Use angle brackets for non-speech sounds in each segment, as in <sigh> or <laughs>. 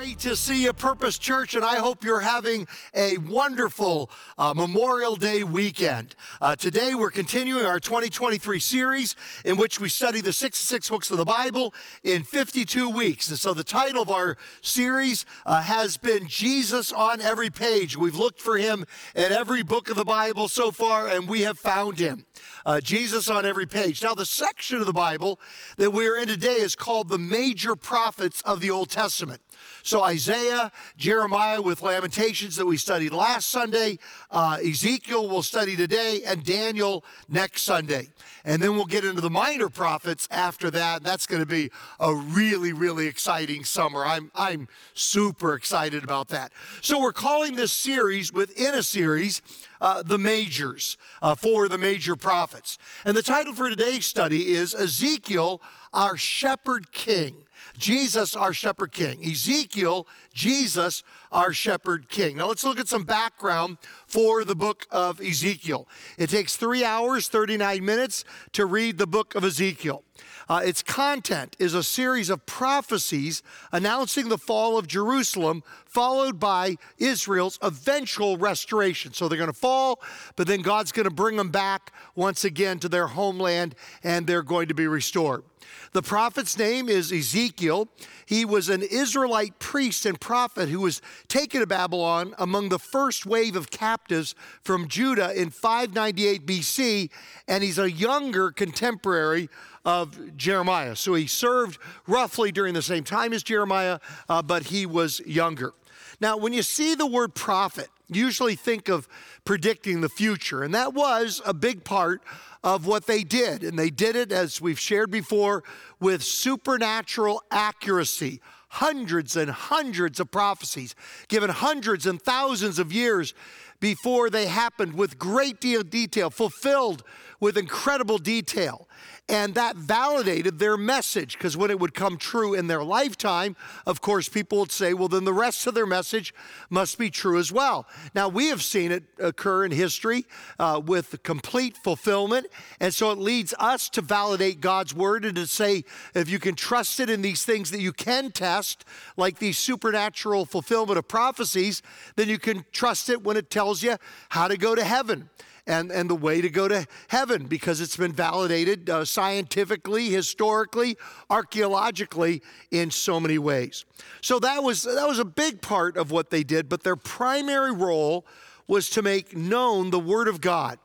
great to see you, Purpose Church, and I hope you're having a wonderful uh, Memorial Day weekend. Uh, today, we're continuing our 2023 series in which we study the 66 books of the Bible in 52 weeks. And so, the title of our series uh, has been Jesus on Every Page. We've looked for him in every book of the Bible so far, and we have found him. Uh, Jesus on every page. Now, the section of the Bible that we're in today is called the major prophets of the Old Testament. So Isaiah, Jeremiah with Lamentations that we studied last Sunday, uh, Ezekiel we'll study today, and Daniel next Sunday. And then we'll get into the minor prophets after that. That's going to be a really, really exciting summer. I'm, I'm super excited about that. So we're calling this series within a series, uh, The Majors, uh, for the major prophets. And the title for today's study is Ezekiel, our shepherd king. Jesus, our shepherd king. Ezekiel, Jesus, our shepherd king. Now let's look at some background for the book of Ezekiel. It takes three hours, 39 minutes to read the book of Ezekiel. Uh, its content is a series of prophecies announcing the fall of Jerusalem, followed by Israel's eventual restoration. So they're going to fall, but then God's going to bring them back once again to their homeland and they're going to be restored. The prophet's name is Ezekiel. He was an Israelite priest and prophet who was taken to Babylon among the first wave of captives from Judah in 598 BC, and he's a younger contemporary of Jeremiah. So he served roughly during the same time as Jeremiah, uh, but he was younger. Now, when you see the word prophet, usually think of predicting the future, and that was a big part of what they did. And they did it, as we've shared before, with supernatural accuracy. Hundreds and hundreds of prophecies given hundreds and thousands of years before they happened with great deal detail, fulfilled with incredible detail. And that validated their message because when it would come true in their lifetime, of course, people would say, well, then the rest of their message must be true as well. Now, we have seen it occur in history uh, with complete fulfillment. And so it leads us to validate God's word and to say, if you can trust it in these things that you can test, like these supernatural fulfillment of prophecies, then you can trust it when it tells you how to go to heaven and, and the way to go to heaven because it's been validated uh, scientifically, historically, archaeologically in so many ways. So that was, that was a big part of what they did, but their primary role was to make known the Word of God.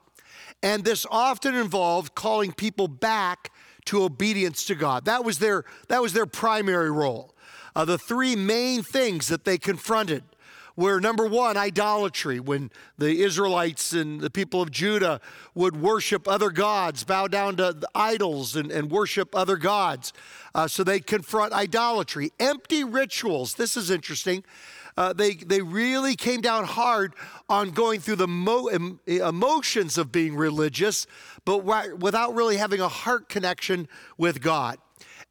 And this often involved calling people back to obedience to God. That was their, that was their primary role. Uh, the three main things that they confronted where number one, idolatry, when the Israelites and the people of Judah would worship other gods, bow down to idols and, and worship other gods. Uh, so they confront idolatry. Empty rituals, this is interesting. Uh, they, they really came down hard on going through the mo- emotions of being religious, but without really having a heart connection with God.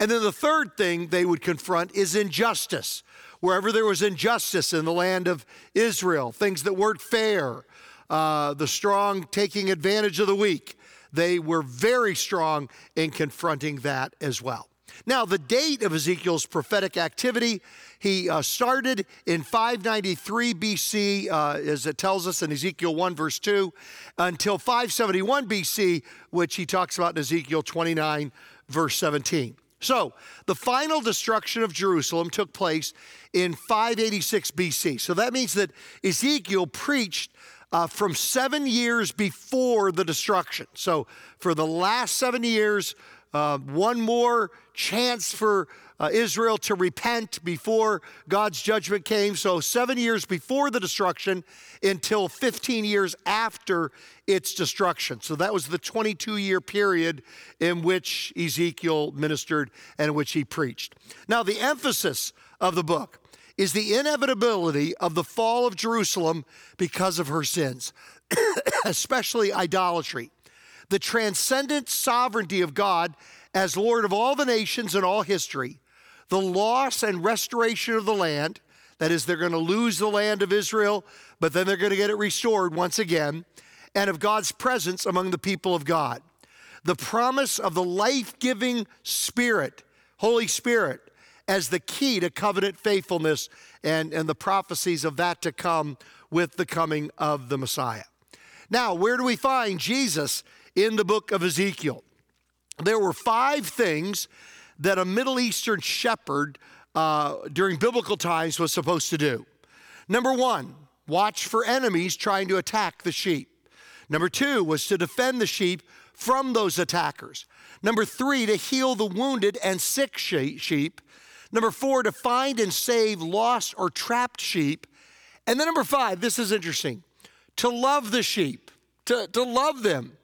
And then the third thing they would confront is injustice wherever there was injustice in the land of Israel, things that weren't fair, uh, the strong taking advantage of the weak, they were very strong in confronting that as well. Now, the date of Ezekiel's prophetic activity, he uh, started in 593 BC, uh, as it tells us in Ezekiel 1, verse 2, until 571 BC, which he talks about in Ezekiel 29, verse 17. So, the final destruction of Jerusalem took place in 586 BC. So that means that Ezekiel preached uh, from seven years before the destruction. So, for the last seven years, uh, one more chance for uh, Israel to repent before God's judgment came. So, seven years before the destruction until 15 years after its destruction. So, that was the 22 year period in which Ezekiel ministered and in which he preached. Now, the emphasis of the book is the inevitability of the fall of Jerusalem because of her sins, <coughs> especially idolatry. The transcendent sovereignty of God as Lord of all the nations and all history, the loss and restoration of the land. That is, they're going to lose the land of Israel, but then they're going to get it restored once again, and of God's presence among the people of God. The promise of the life giving Spirit, Holy Spirit, as the key to covenant faithfulness and, and the prophecies of that to come with the coming of the Messiah. Now, where do we find Jesus in the book of Ezekiel? There were five things that a Middle Eastern shepherd uh, during biblical times was supposed to do. Number one, watch for enemies trying to attack the sheep. Number two was to defend the sheep from those attackers. Number three, to heal the wounded and sick sheep. Number four, to find and save lost or trapped sheep. And then number five, this is interesting, to love the sheep, to, to love them,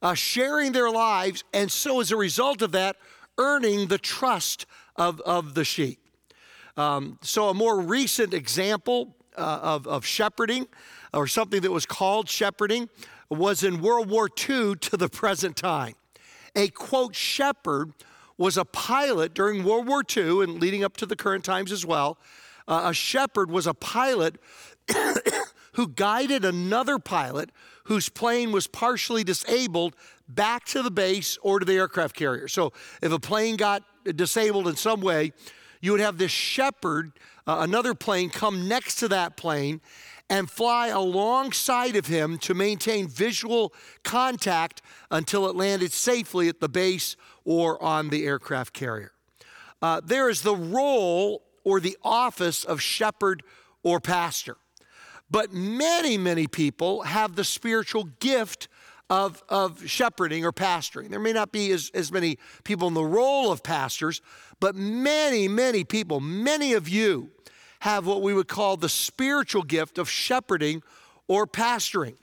uh, sharing their lives, and so as a result of that, earning the trust of, of the sheep. Um, so, a more recent example uh, of, of shepherding, or something that was called shepherding, was in World War II to the present time. A quote, shepherd was a pilot during World War II and leading up to the current times as well. Uh, a shepherd was a pilot who guided another pilot whose plane was partially disabled back to the base or to the aircraft carrier. So if a plane got disabled in some way, you would have this shepherd, uh, another plane, come next to that plane and fly alongside of him to maintain visual contact until it landed safely at the base or on the aircraft carrier. Uh, there is the role or the office of shepherd or pastor. But many, many people have the spiritual gift of, of shepherding or pastoring. There may not be as, as many people in the role of pastors, but many, many people, many of you, have what we would call the spiritual gift of shepherding or pastoring.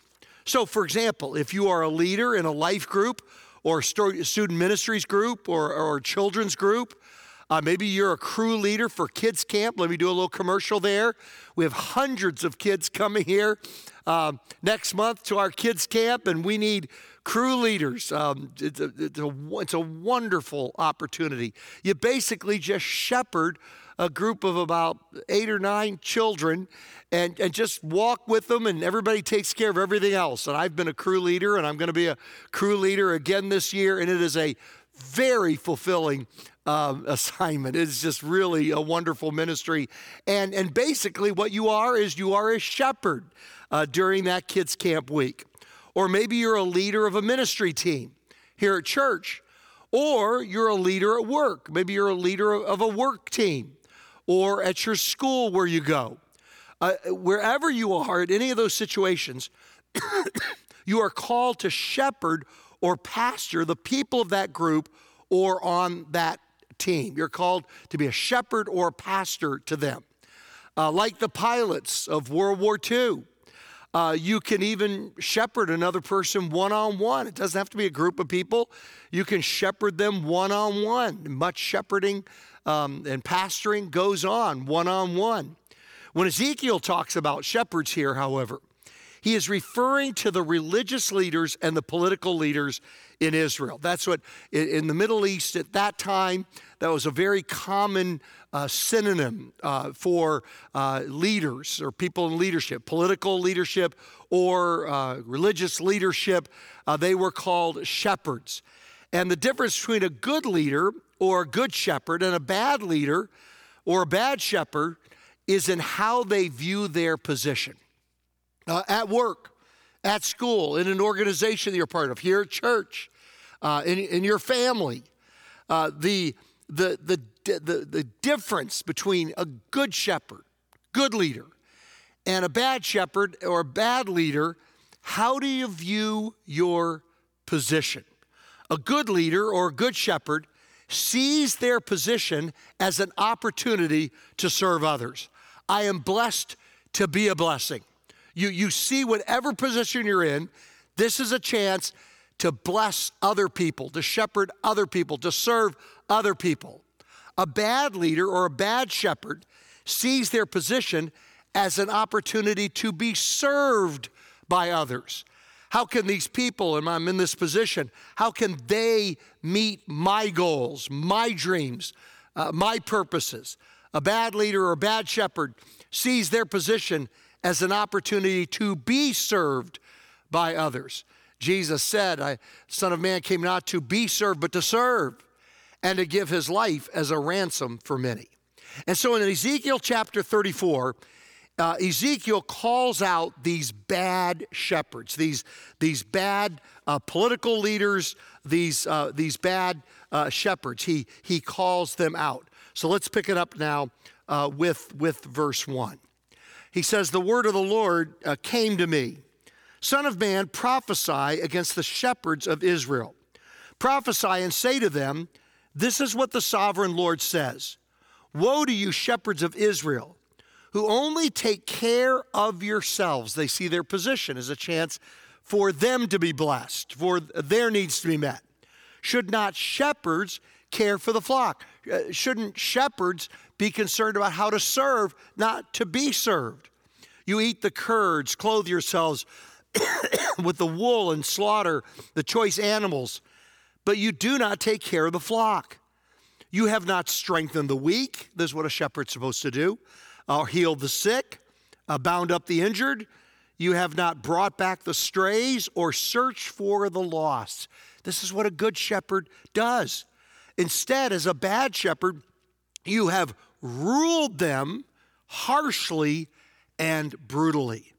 So, for example, if you are a leader in a life group or student ministries group or, or children's group, uh, maybe you're a crew leader for kids camp. Let me do a little commercial there. We have hundreds of kids coming here uh, next month to our kids camp, and we need crew leaders. Um, it's, a, it's, a, it's a wonderful opportunity. You basically just shepherd a group of about eight or nine children and, and just walk with them, and everybody takes care of everything else. And I've been a crew leader, and I'm going to be a crew leader again this year, and it is a very fulfilling um, <laughs> assignment. It's just really a wonderful ministry. And, and basically, what you are is you are a shepherd uh, during that kids' camp week. Or maybe you're a leader of a ministry team here at church. Or you're a leader at work. Maybe you're a leader of a work team or at your school where you go. Uh, wherever you are, at any of those situations, <coughs> you are called to shepherd or pastor the people of that group or on that team. You're called to be a shepherd or a pastor to them. Uh, like the pilots of World War II, uh, you can even shepherd another person one on one. It doesn't have to be a group of people. You can shepherd them one on one. Much shepherding um, and pastoring goes on one on one. When Ezekiel talks about shepherds here, however, he is referring to the religious leaders and the political leaders in Israel. That's what, in the Middle East at that time, that was a very common uh, synonym uh, for uh, leaders or people in leadership, political leadership or uh, religious leadership. Uh, they were called shepherds. And the difference between a good leader or a good shepherd and a bad leader or a bad shepherd is in how they view their position. Uh, at work, at school, in an organization that you're part of, here at church, uh, in, in, your family, uh, the, the, the, the, the difference between a good shepherd, good leader, and a bad shepherd or a bad leader, how do you view your position? A good leader or a good shepherd sees their position as an opportunity to serve others. I am blessed to be a blessing. You, you see, whatever position you're in, this is a chance to bless other people, to shepherd other people, to serve other people. A bad leader or a bad shepherd sees their position as an opportunity to be served by others. How can these people, and I'm in this position, how can they meet my goals, my dreams, uh, my purposes? A bad leader or a bad shepherd sees their position as an opportunity to be served by others. Jesus said, I, Son of Man came not to be served, but to serve, and to give his life as a ransom for many. And so in Ezekiel chapter 34, uh, Ezekiel calls out these bad shepherds, these, these bad uh, political leaders, these, uh, these bad uh, shepherds. He, he calls them out. So let's pick it up now uh, with, with verse 1. He says, The word of the Lord uh, came to me Son of man, prophesy against the shepherds of Israel. Prophesy and say to them, This is what the sovereign Lord says Woe to you, shepherds of Israel! who only take care of yourselves. They see their position as a chance for them to be blessed, for their needs to be met. Should not shepherds care for the flock? Uh, shouldn't shepherds be concerned about how to serve, not to be served? You eat the curds, clothe yourselves <coughs> with the wool, and slaughter the choice animals, but you do not take care of the flock. You have not strengthened the weak. This is what a shepherd's supposed to do uh, heal the sick, uh, bound up the injured. You have not brought back the strays or searched for the lost. This is what a good shepherd does. Instead, as a bad shepherd, you have ruled them harshly and brutally.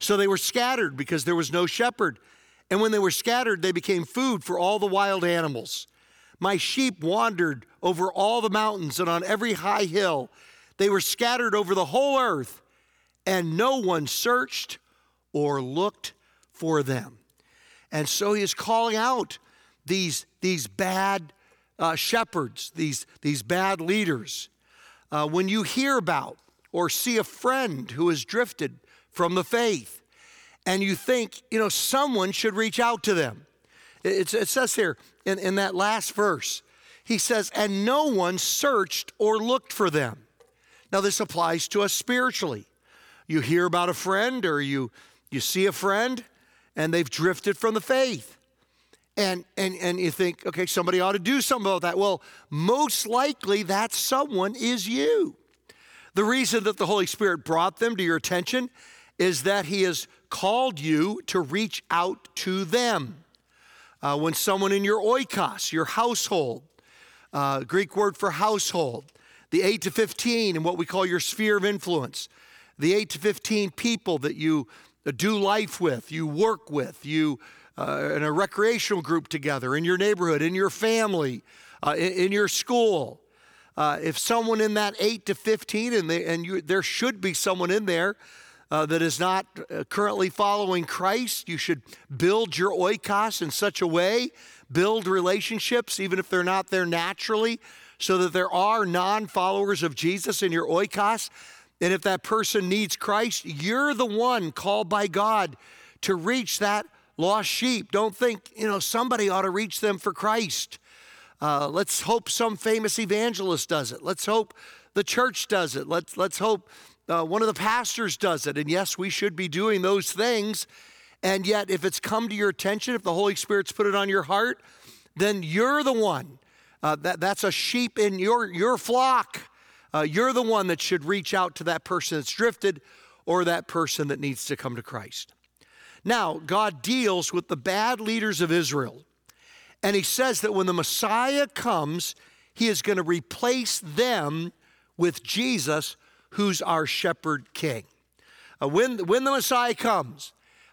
So they were scattered because there was no shepherd. And when they were scattered, they became food for all the wild animals. My sheep wandered over all the mountains and on every high hill. They were scattered over the whole earth, and no one searched or looked for them. And so he is calling out these, these bad uh, shepherds, these, these bad leaders. Uh, when you hear about or see a friend who has drifted from the faith, and you think, you know, someone should reach out to them. It, it says here in, in that last verse, he says, and no one searched or looked for them. Now, this applies to us spiritually. You hear about a friend or you, you see a friend and they've drifted from the faith. And, and, and you think, okay, somebody ought to do something about that. Well, most likely that someone is you. The reason that the Holy Spirit brought them to your attention is that He has called you to reach out to them. Uh, when someone in your oikos, your household, uh, Greek word for household, the 8 to 15 and what we call your sphere of influence, the 8 to 15 people that you do life with, you work with, you uh, in a recreational group together, in your neighborhood, in your family, uh, in, in, your school. Uh, if someone in that 8 to 15, and, they, and you, there should be someone in there uh, that is not uh, currently following Christ, you should build your oikos in such a way, build relationships, even if they're not there naturally, so that there are non followers of Jesus in your oikos. And if that person needs Christ, you're the one called by God to reach that lost sheep. Don't think, you know, somebody ought to reach them for Christ. Uh, let's hope some famous evangelist does it. Let's hope the church does it. Let's, let's hope uh, one of the pastors does it. And yes, we should be doing those things. And yet, if it's come to your attention, if the Holy Spirit's put it on your heart, then you're the one uh, that, that's a sheep in your, your flock. Uh, you're the one that should reach out to that person that's drifted or that person that needs to come to Christ. Now, God deals with the bad leaders of Israel. And he says that when the Messiah comes, he is going to replace them with Jesus, who's our shepherd king. Uh, when, when the Messiah comes,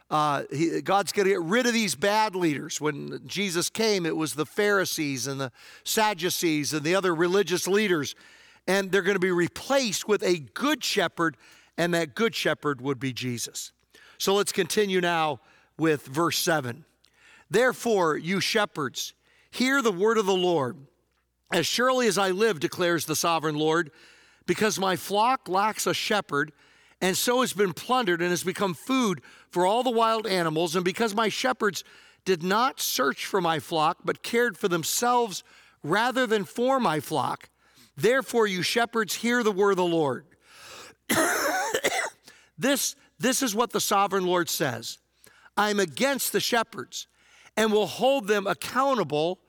uh, he, God's going to get rid of these bad leaders. When Jesus came, it was the Pharisees and the Sadducees and the other religious leaders, and they're going to be replaced with a good shepherd, and that good shepherd would be Jesus. So let's continue now with verse 7. Therefore, you shepherds, hear the word of the Lord. As surely as I live, declares the sovereign Lord, because my flock lacks a shepherd, and so has been plundered and has become food for all the wild animals. And because my shepherds did not search for my flock, but cared for themselves rather than for my flock, therefore, you shepherds, hear the word of the Lord. <coughs> this, this is what the sovereign Lord says I'm against the shepherds and will hold them accountable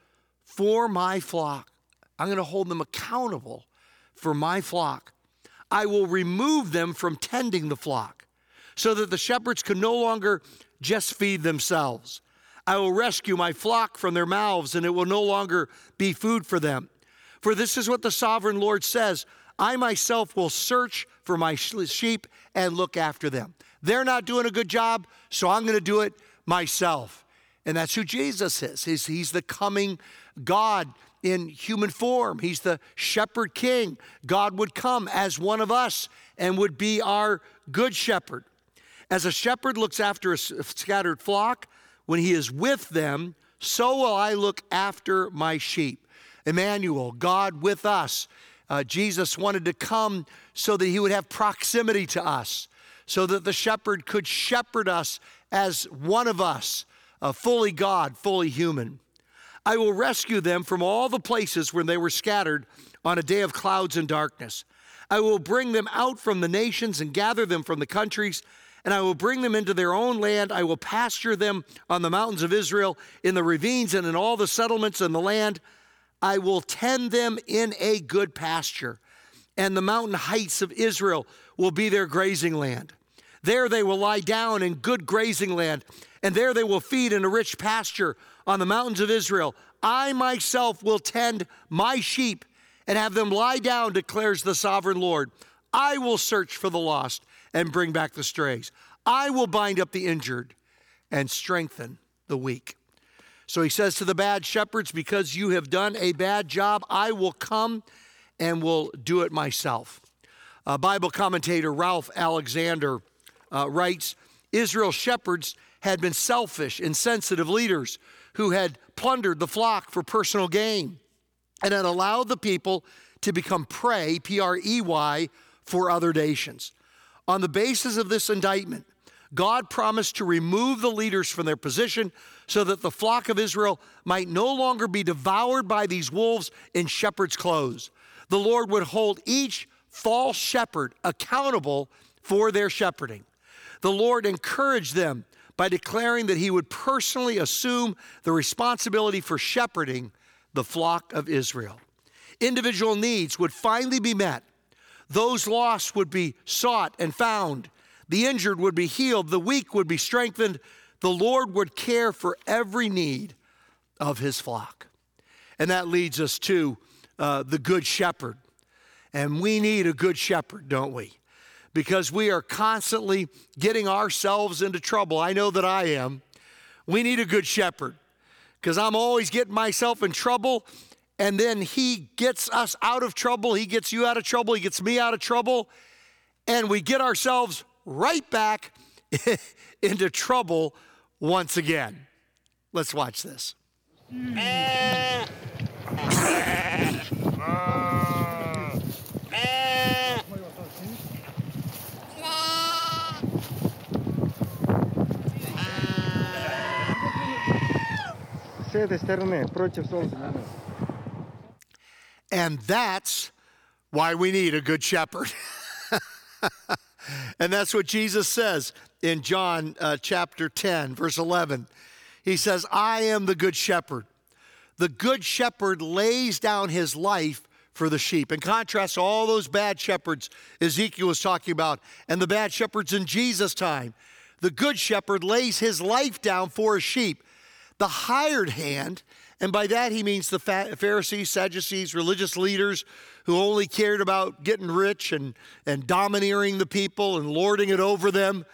for my flock. I'm going to hold them accountable for my flock. I will remove them from tending the flock so that the shepherds can no longer just feed themselves. I will rescue my flock from their mouths, and it will no longer be food for them. For this is what the sovereign Lord says I myself will search for my sheep and look after them. They're not doing a good job, so I'm going to do it myself. And that's who Jesus is. He's, he's the coming God in human form. He's the shepherd king. God would come as one of us and would be our good shepherd. As a shepherd looks after a scattered flock, when he is with them, so will I look after my sheep. Emmanuel, God with us. Uh, Jesus wanted to come so that he would have proximity to us, so that the shepherd could shepherd us as one of us, uh, fully God, fully human. I will rescue them from all the places where they were scattered on a day of clouds and darkness. I will bring them out from the nations and gather them from the countries, and I will bring them into their own land. I will pasture them on the mountains of Israel, in the ravines, and in all the settlements in the land. I will tend them in a good pasture, and the mountain heights of Israel will be their grazing land. There they will lie down in good grazing land, and there they will feed in a rich pasture on the mountains of Israel. I myself will tend my sheep and have them lie down, declares the sovereign Lord. I will search for the lost and bring back the strays. I will bind up the injured and strengthen the weak. So he says to the bad shepherds, Because you have done a bad job, I will come and will do it myself. Uh, Bible commentator Ralph Alexander uh, writes Israel's shepherds had been selfish, insensitive leaders who had plundered the flock for personal gain and had allowed the people to become prey, P R E Y, for other nations. On the basis of this indictment, God promised to remove the leaders from their position so that the flock of Israel might no longer be devoured by these wolves in shepherd's clothes. The Lord would hold each false shepherd accountable for their shepherding. The Lord encouraged them by declaring that he would personally assume the responsibility for shepherding the flock of Israel. Individual needs would finally be met. Those lost would be sought and found. The injured would be healed. The weak would be strengthened. The Lord would care for every need of his flock. And that leads us to uh, the Good Shepherd. And we need a good shepherd, don't we? Because we are constantly getting ourselves into trouble. I know that I am. We need a good shepherd because I'm always getting myself in trouble. And then he gets us out of trouble. He gets you out of trouble. He gets me out of trouble. And we get ourselves right back <laughs> into trouble once again. Let's watch this. And that's why we need a good shepherd. <laughs> and that's what Jesus says in John uh, chapter 10, verse 11. He says, I am the good shepherd. The good shepherd lays down his life for the sheep. In contrast to all those bad shepherds Ezekiel was talking about and the bad shepherds in Jesus' time, the good shepherd lays his life down for his sheep. The hired hand, and by that he means the Pharisees, Sadducees, religious leaders who only cared about getting rich and, and domineering the people and lording it over them.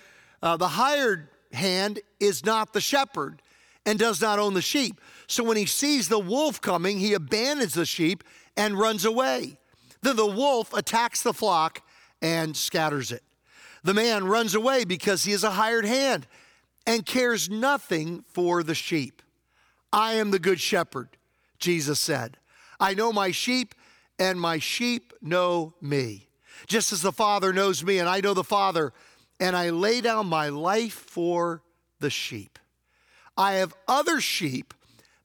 Uh, the hired hand is not the shepherd and does not own the sheep. So when he sees the wolf coming, he abandons the sheep and runs away. Then the wolf attacks the flock and scatters it. The man runs away because he is a hired hand and cares nothing for the sheep. I am the good shepherd, Jesus said. I know my sheep, and my sheep know me. Just as the Father knows me, and I know the Father, and I lay down my life for the sheep. I have other sheep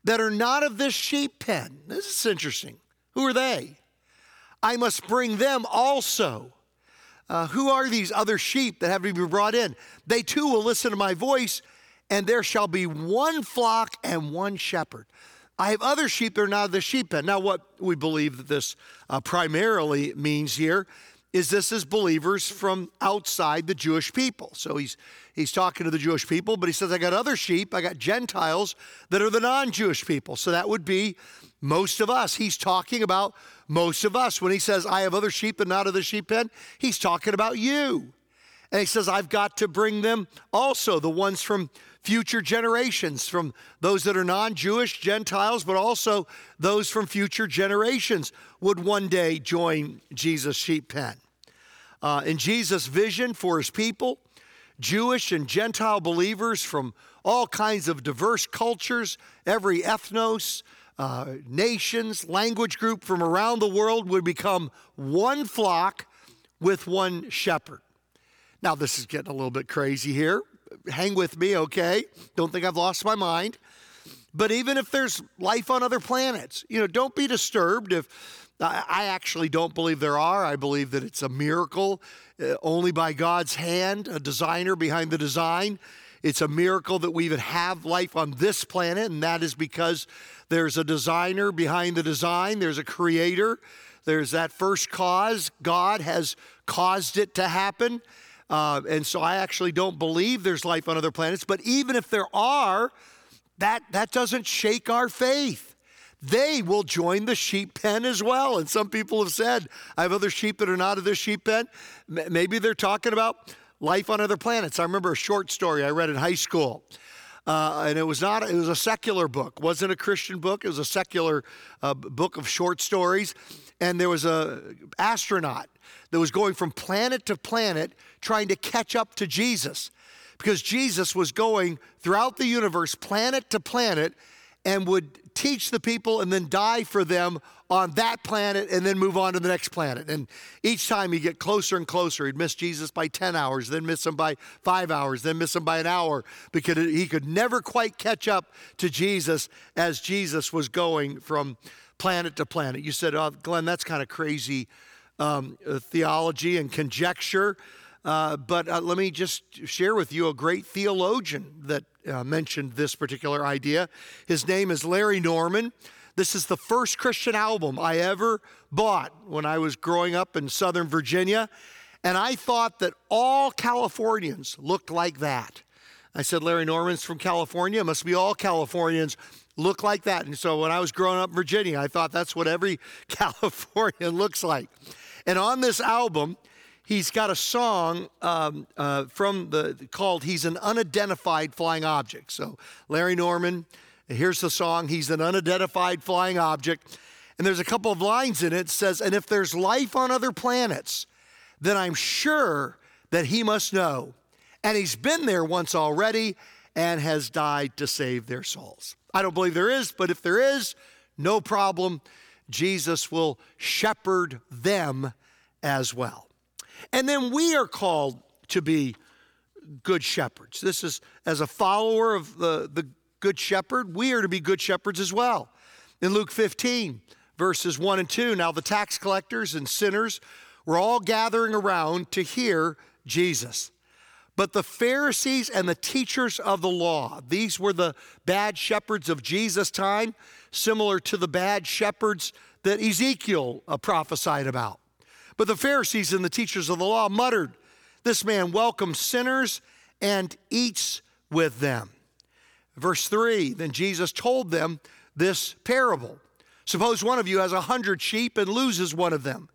that are not of this sheep pen. This is interesting. Who are they? I must bring them also. Uh, who are these other sheep that have to be brought in? They too will listen to my voice, and there shall be one flock and one shepherd. I have other sheep that are not of the sheep pen. Now, what we believe that this uh, primarily means here is this is believers from outside the Jewish people. So he's he's talking to the Jewish people, but he says, I got other sheep, I got Gentiles that are the non-Jewish people. So that would be most of us. He's talking about most of us. When he says, I have other sheep and not of the sheep pen, he's talking about you. And he says, I've got to bring them also, the ones from future generations, from those that are non Jewish Gentiles, but also those from future generations would one day join Jesus' sheep pen. Uh, in Jesus' vision for his people, Jewish and Gentile believers from all kinds of diverse cultures, every ethnos, uh, nations, language group from around the world would become one flock with one shepherd. Now, this is getting a little bit crazy here. Hang with me, okay? Don't think I've lost my mind. But even if there's life on other planets, you know, don't be disturbed if I actually don't believe there are. I believe that it's a miracle uh, only by God's hand, a designer behind the design. It's a miracle that we even have life on this planet, and that is because there's a designer behind the design, there's a creator, there's that first cause. God has caused it to happen. Uh, and so I actually don't believe there's life on other planets. But even if there are, that, that doesn't shake our faith. They will join the sheep pen as well. And some people have said, I have other sheep that are not of this sheep pen. Maybe they're talking about life on other planets. I remember a short story I read in high school. Uh, and it was not it was a secular book wasn't a christian book it was a secular uh, book of short stories and there was a astronaut that was going from planet to planet trying to catch up to jesus because jesus was going throughout the universe planet to planet and would teach the people and then die for them on that planet and then move on to the next planet. And each time he'd get closer and closer. He'd miss Jesus by 10 hours, then miss him by five hours, then miss him by an hour because he could never quite catch up to Jesus as Jesus was going from planet to planet. You said, oh, Glenn, that's kind of crazy um, uh, theology and conjecture. Uh, but uh, let me just share with you a great theologian that uh, mentioned this particular idea. His name is Larry Norman. This is the first Christian album I ever bought when I was growing up in Southern Virginia. And I thought that all Californians looked like that. I said, Larry Norman's from California. Must be all Californians look like that. And so when I was growing up in Virginia, I thought that's what every <laughs> Californian looks like. And on this album, he's got a song um, uh, from the called "He's an Unidentified Flying Object." So Larry Norman Here's the song He's an unidentified flying object. And there's a couple of lines in it. it says, And if there's life on other planets, then I'm sure that he must know. And he's been there once already and has died to save their souls. I don't believe there is, but if there is, no problem. Jesus will shepherd them as well. And then we are called to be good shepherds. This is as a follower of the, the good shepherd, we are to be good shepherds as well. In Luke 15, verses 1 and 2, now the tax collectors and sinners were all gathering around to hear Jesus. But the Pharisees and the teachers of the law, these were the bad shepherds of Jesus' time, similar to the bad shepherds that Ezekiel uh, prophesied about. But the Pharisees and the teachers of the law muttered, This man welcomes sinners and eats with them. Verse 3 Then Jesus told them this parable Suppose one of you has a hundred sheep and loses one of them.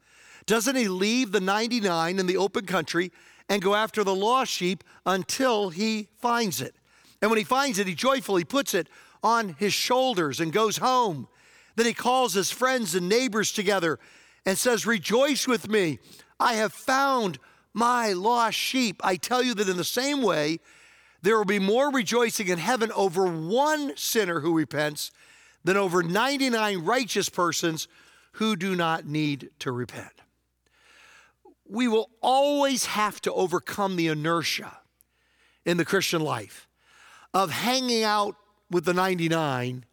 Doesn't he leave the 99 in the open country and go after the lost sheep until he finds it? And when he finds it, he joyfully puts it on his shoulders and goes home. Then he calls his friends and neighbors together and says, Rejoice with me. I have found my lost sheep. I tell you that in the same way, there will be more rejoicing in heaven over one sinner who repents than over 99 righteous persons who do not need to repent. We will always have to overcome the inertia in the Christian life of hanging out with the 99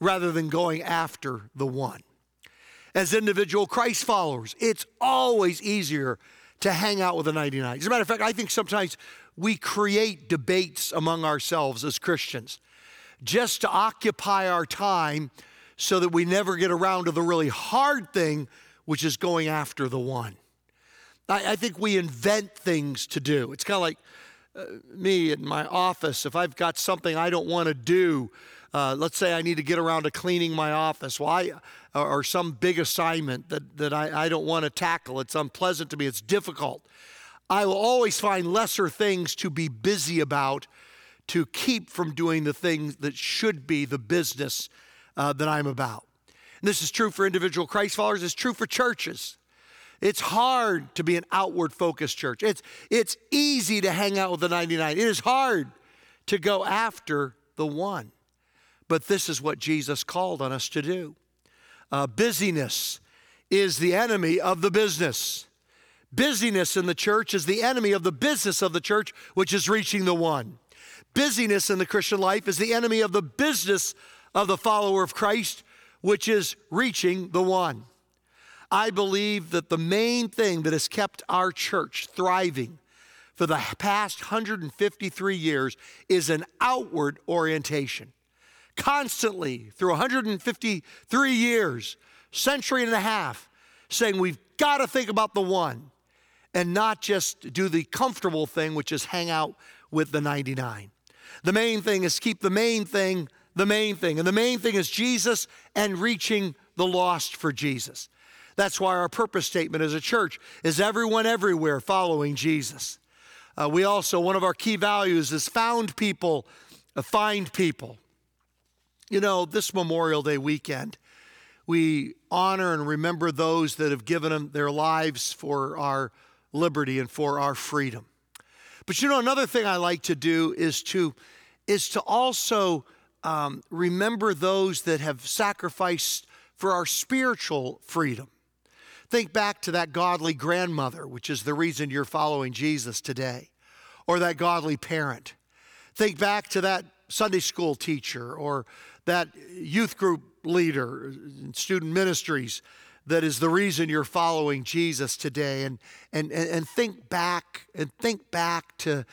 rather than going after the one. As individual Christ followers, it's always easier to hang out with the 99. As a matter of fact, I think sometimes we create debates among ourselves as Christians just to occupy our time so that we never get around to the really hard thing, which is going after the one. I, I think we invent things to do. It's kind of like uh, me in my office. If I've got something I don't want to do, uh, let's say I need to get around to cleaning my office, well, I, or, some big assignment that, that I, I don't want to tackle. It's unpleasant to me, it's difficult. I will always find lesser things to be busy about to keep from doing the things that should be the business uh, that I'm about. And this is true for individual Christ followers, it's true for churches. It's hard to be an outward focused church. It's, it's easy to hang out with the 99. It is hard to go after the one. But this is what Jesus called on us to do. Uh, busyness is the enemy of the business. Busyness in the church is the enemy of the business of the church, which is reaching the one. Busyness in the Christian life is the enemy of the business of the follower of Christ, which is reaching the one. I believe that the main thing that has kept our church thriving for the past 153 years is an outward orientation. Constantly, through 153 years, century and a half, saying we've got to think about the one and not just do the comfortable thing, which is hang out with the 99. The main thing is keep the main thing the main thing. And the main thing is Jesus and reaching the lost for Jesus. That's why our purpose statement as a church is everyone everywhere following Jesus. Uh, we also, one of our key values is found people, uh, find people. You know, this Memorial Day weekend, we honor and remember those that have given them their lives for our liberty and for our freedom. But you know, another thing I like to do is to is to also um, remember those that have sacrificed for our spiritual freedom. Think back to that godly grandmother, which is the reason you're following Jesus today, or that godly parent. Think back to that Sunday school teacher or that youth group leader student ministries that is the reason you're following Jesus today. And, and, and think back and think back to,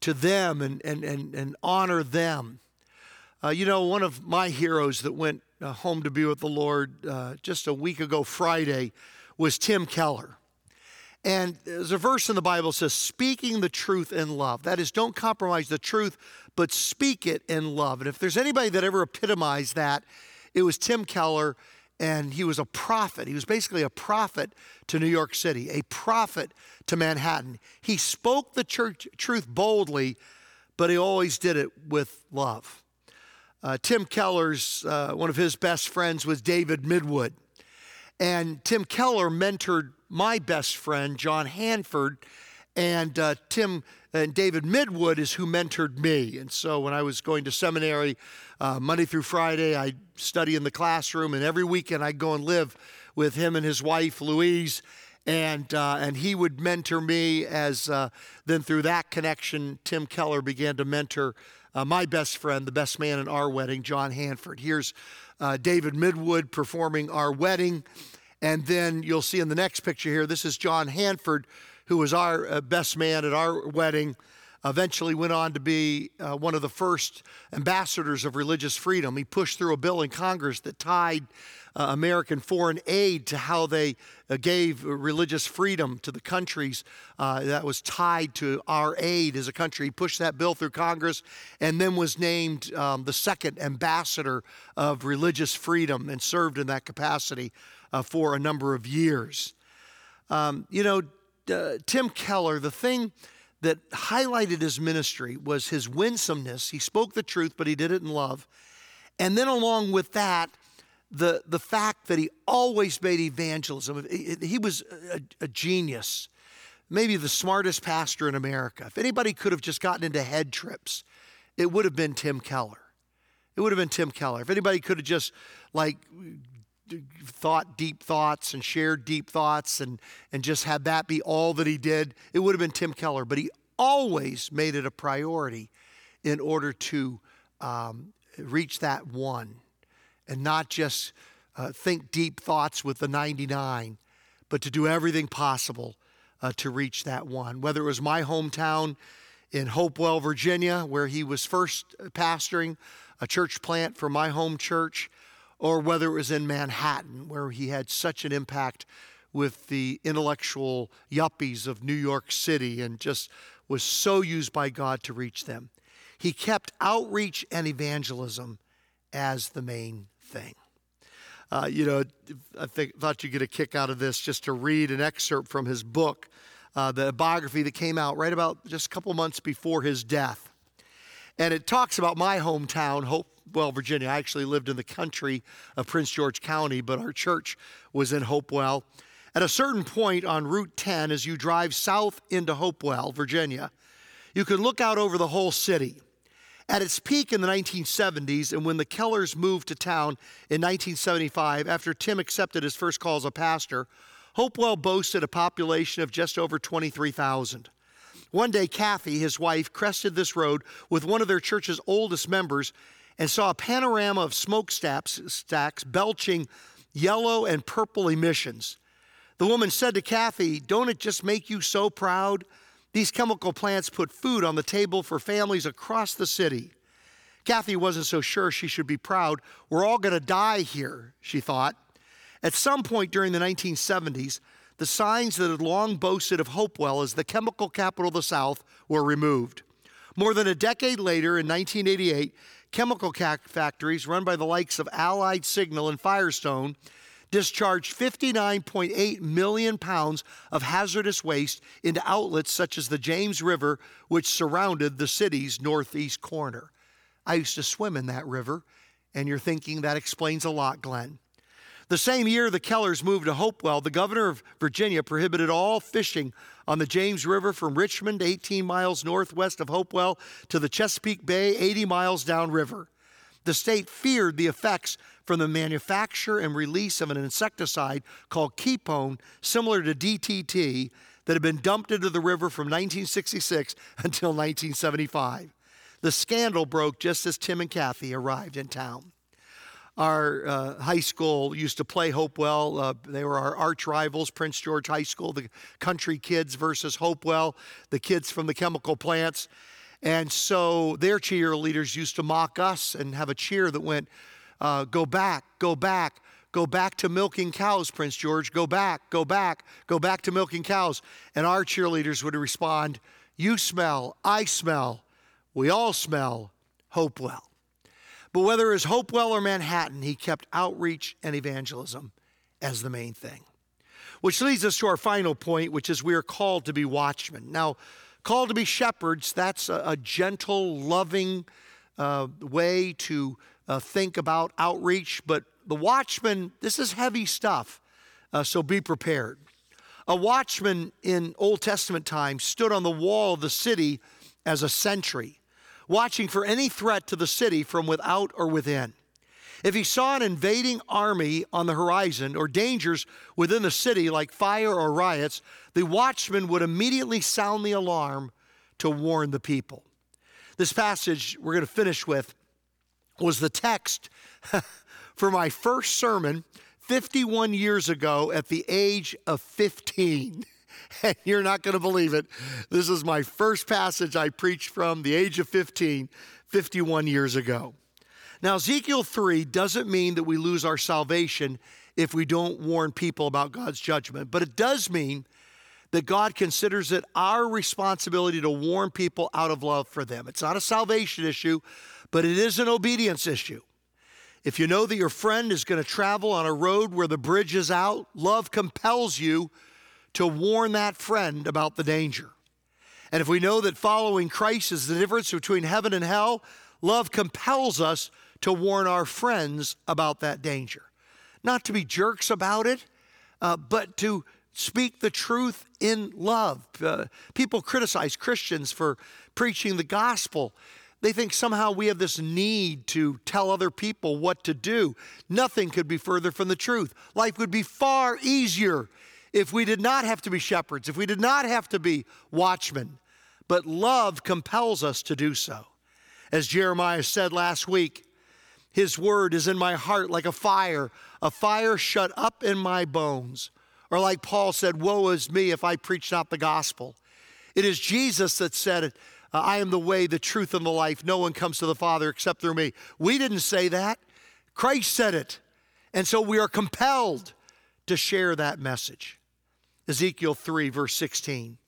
to them and, and, and, and honor them. Uh, you know, one of my heroes that went uh, home to be with the Lord uh, just a week ago Friday was Tim Keller. And there's a verse in the Bible says, speaking the truth in love. That is, don't compromise the truth, but speak it in love. And if there's anybody that ever epitomized that, it was Tim Keller, and he was a prophet. He was basically a prophet to New York City, a prophet to Manhattan. He spoke the church, truth boldly, but he always did it with love. Uh, Tim Keller's, uh, one of his best friends was David Midwood. And Tim Keller mentored my best friend, John Hanford, and uh, Tim and David Midwood is who mentored me. And so when I was going to seminary uh, Monday through Friday, I study in the classroom, and every weekend I'd go and live with him and his wife, Louise. And, uh, and he would mentor me as uh, then through that connection, Tim Keller began to mentor uh, my best friend, the best man in our wedding, John Hanford. Here's uh, David Midwood performing our wedding. And then you'll see in the next picture here, this is John Hanford, who was our uh, best man at our wedding. Eventually went on to be uh, one of the first ambassadors of religious freedom. He pushed through a bill in Congress that tied uh, American foreign aid to how they uh, gave religious freedom to the countries uh, that was tied to our aid as a country. He pushed that bill through Congress and then was named um, the second ambassador of religious freedom and served in that capacity uh, for a number of years. Um, you know, uh, Tim Keller, the thing that highlighted his ministry was his winsomeness. He spoke the truth, but he did it in love. And then, along with that, the, the fact that he always made evangelism, he was a, a genius, maybe the smartest pastor in America. If anybody could have just gotten into head trips, it would have been Tim Keller. It would have been Tim Keller. If anybody could have just like thought deep thoughts and shared deep thoughts and, and just had that be all that he did, it would have been Tim Keller. But he always made it a priority in order to um, reach that one and not just uh, think deep thoughts with the 99, but to do everything possible uh, to reach that one. Whether it was my hometown in Hopewell, Virginia, where he was first pastoring a church plant for my home church, or whether it was in Manhattan, where he had such an impact with the intellectual yuppies of New York City and just was so used by God to reach them. He kept outreach and evangelism as the main thing. Uh, you know, I think, thought you'd get a kick out of this just to read an excerpt from his book, uh, the biography that came out right about just a couple months before his death. And it talks about my hometown, Hopewell, Virginia. I actually lived in the country of Prince George County, but our church was in Hopewell. At a certain point on Route 10, as you drive south into Hopewell, Virginia, you can look out over the whole city. At its peak in the 1970s, and when the Kellers moved to town in 1975, after Tim accepted his first call as a pastor, Hopewell boasted a population of just over 23,000. One day, Kathy, his wife, crested this road with one of their church's oldest members and saw a panorama of smokestacks stacks belching yellow and purple emissions. The woman said to Kathy, Don't it just make you so proud? These chemical plants put food on the table for families across the city. Kathy wasn't so sure she should be proud. We're all going to die here, she thought. At some point during the 1970s, the signs that had long boasted of Hopewell as the chemical capital of the South were removed. More than a decade later, in 1988, chemical factories run by the likes of Allied Signal and Firestone discharged 59.8 million pounds of hazardous waste into outlets such as the James River, which surrounded the city's northeast corner. I used to swim in that river, and you're thinking that explains a lot, Glenn. The same year the Kellers moved to Hopewell, the governor of Virginia prohibited all fishing on the James River from Richmond, 18 miles northwest of Hopewell, to the Chesapeake Bay, 80 miles downriver. The state feared the effects from the manufacture and release of an insecticide called Kepone, similar to DDT, that had been dumped into the river from 1966 until 1975. The scandal broke just as Tim and Kathy arrived in town. Our uh, high school used to play Hopewell. Uh, they were our arch rivals, Prince George High School, the country kids versus Hopewell, the kids from the chemical plants. And so their cheerleaders used to mock us and have a cheer that went, uh, Go back, go back, go back to milking cows, Prince George, go back, go back, go back to milking cows. And our cheerleaders would respond, You smell, I smell, we all smell Hopewell. But whether it was Hopewell or Manhattan, he kept outreach and evangelism as the main thing. Which leads us to our final point, which is we are called to be watchmen. Now, Called to be shepherds, that's a, a gentle, loving uh, way to uh, think about outreach. But the watchman, this is heavy stuff, uh, so be prepared. A watchman in Old Testament times stood on the wall of the city as a sentry, watching for any threat to the city from without or within. If he saw an invading army on the horizon or dangers within the city like fire or riots, the watchman would immediately sound the alarm to warn the people. This passage we're going to finish with was the text <laughs> for my first sermon 51 years ago at the age of 15. <laughs> And <laughs> you're not going to believe it. This is my first passage I preached from the age of 15, 51 years ago. Now, Ezekiel 3 doesn't mean that we lose our salvation if we don't warn people about God's judgment, but it does mean that God considers it our responsibility to warn people out of love for them. It's not a salvation issue, but it is an obedience issue. If you know that your friend is going to travel on a road where the bridge is out, love compels you to warn that friend about the danger. And if we know that following Christ is the difference between heaven and hell, love compels us to warn our friends about that danger. Not to be jerks about it, uh, but to speak the truth in love. Uh, people criticize Christians for preaching the gospel. They think somehow we have this need to tell other people what to do. Nothing could be further from the truth. Life would be far easier if we did not have to be shepherds, if we did not have to be watchmen. But love compels us to do so. As Jeremiah said last week, his word is in my heart like a fire, a fire shut up in my bones. Or like Paul said, Woe is me if I preach not the gospel. It is Jesus that said it. Uh, I am the way, the truth, and the life. No one comes to the Father except through me. We didn't say that. Christ said it. And so we are compelled to share that message. Ezekiel 3, verse 16.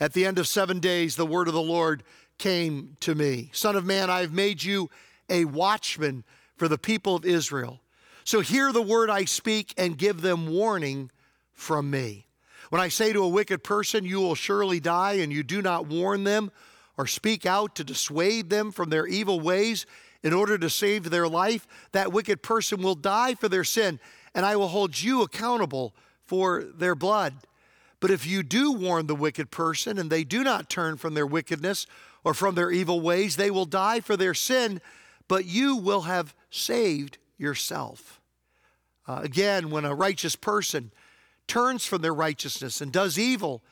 At the end of seven days, the word of the Lord came to me Son of man, I have made you a watchman for the people of Israel. So hear the word I speak and give them warning from me. When I say to a wicked person, You will surely die, and you do not warn them or speak out to dissuade them from their evil ways in order to save their life, that wicked person will die for their sin, and I will hold you accountable for their blood. But if you do warn the wicked person and they do not turn from their wickedness or from their evil ways, they will die for their sin, but you will have saved yourself. Uh, again, when a righteous person turns from their righteousness and does evil,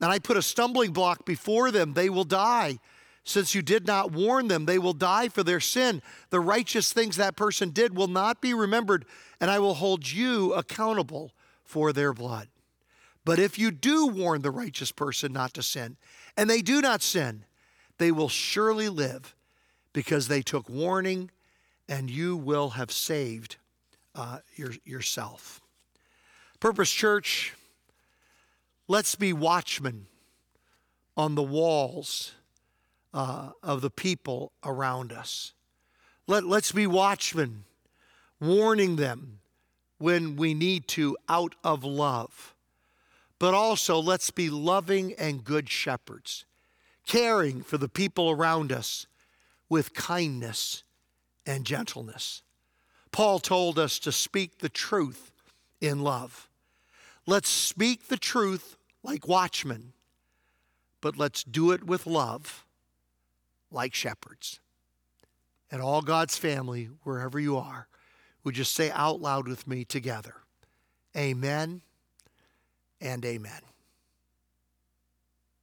and I put a stumbling block before them, they will die. Since you did not warn them, they will die for their sin. The righteous things that person did will not be remembered, and I will hold you accountable for their blood. But if you do warn the righteous person not to sin, and they do not sin, they will surely live because they took warning, and you will have saved uh, your, yourself. Purpose Church, let's be watchmen on the walls uh, of the people around us. Let, let's be watchmen, warning them when we need to out of love. But also, let's be loving and good shepherds, caring for the people around us with kindness and gentleness. Paul told us to speak the truth in love. Let's speak the truth like watchmen, but let's do it with love like shepherds. And all God's family, wherever you are, would you say out loud with me together, Amen and Amen.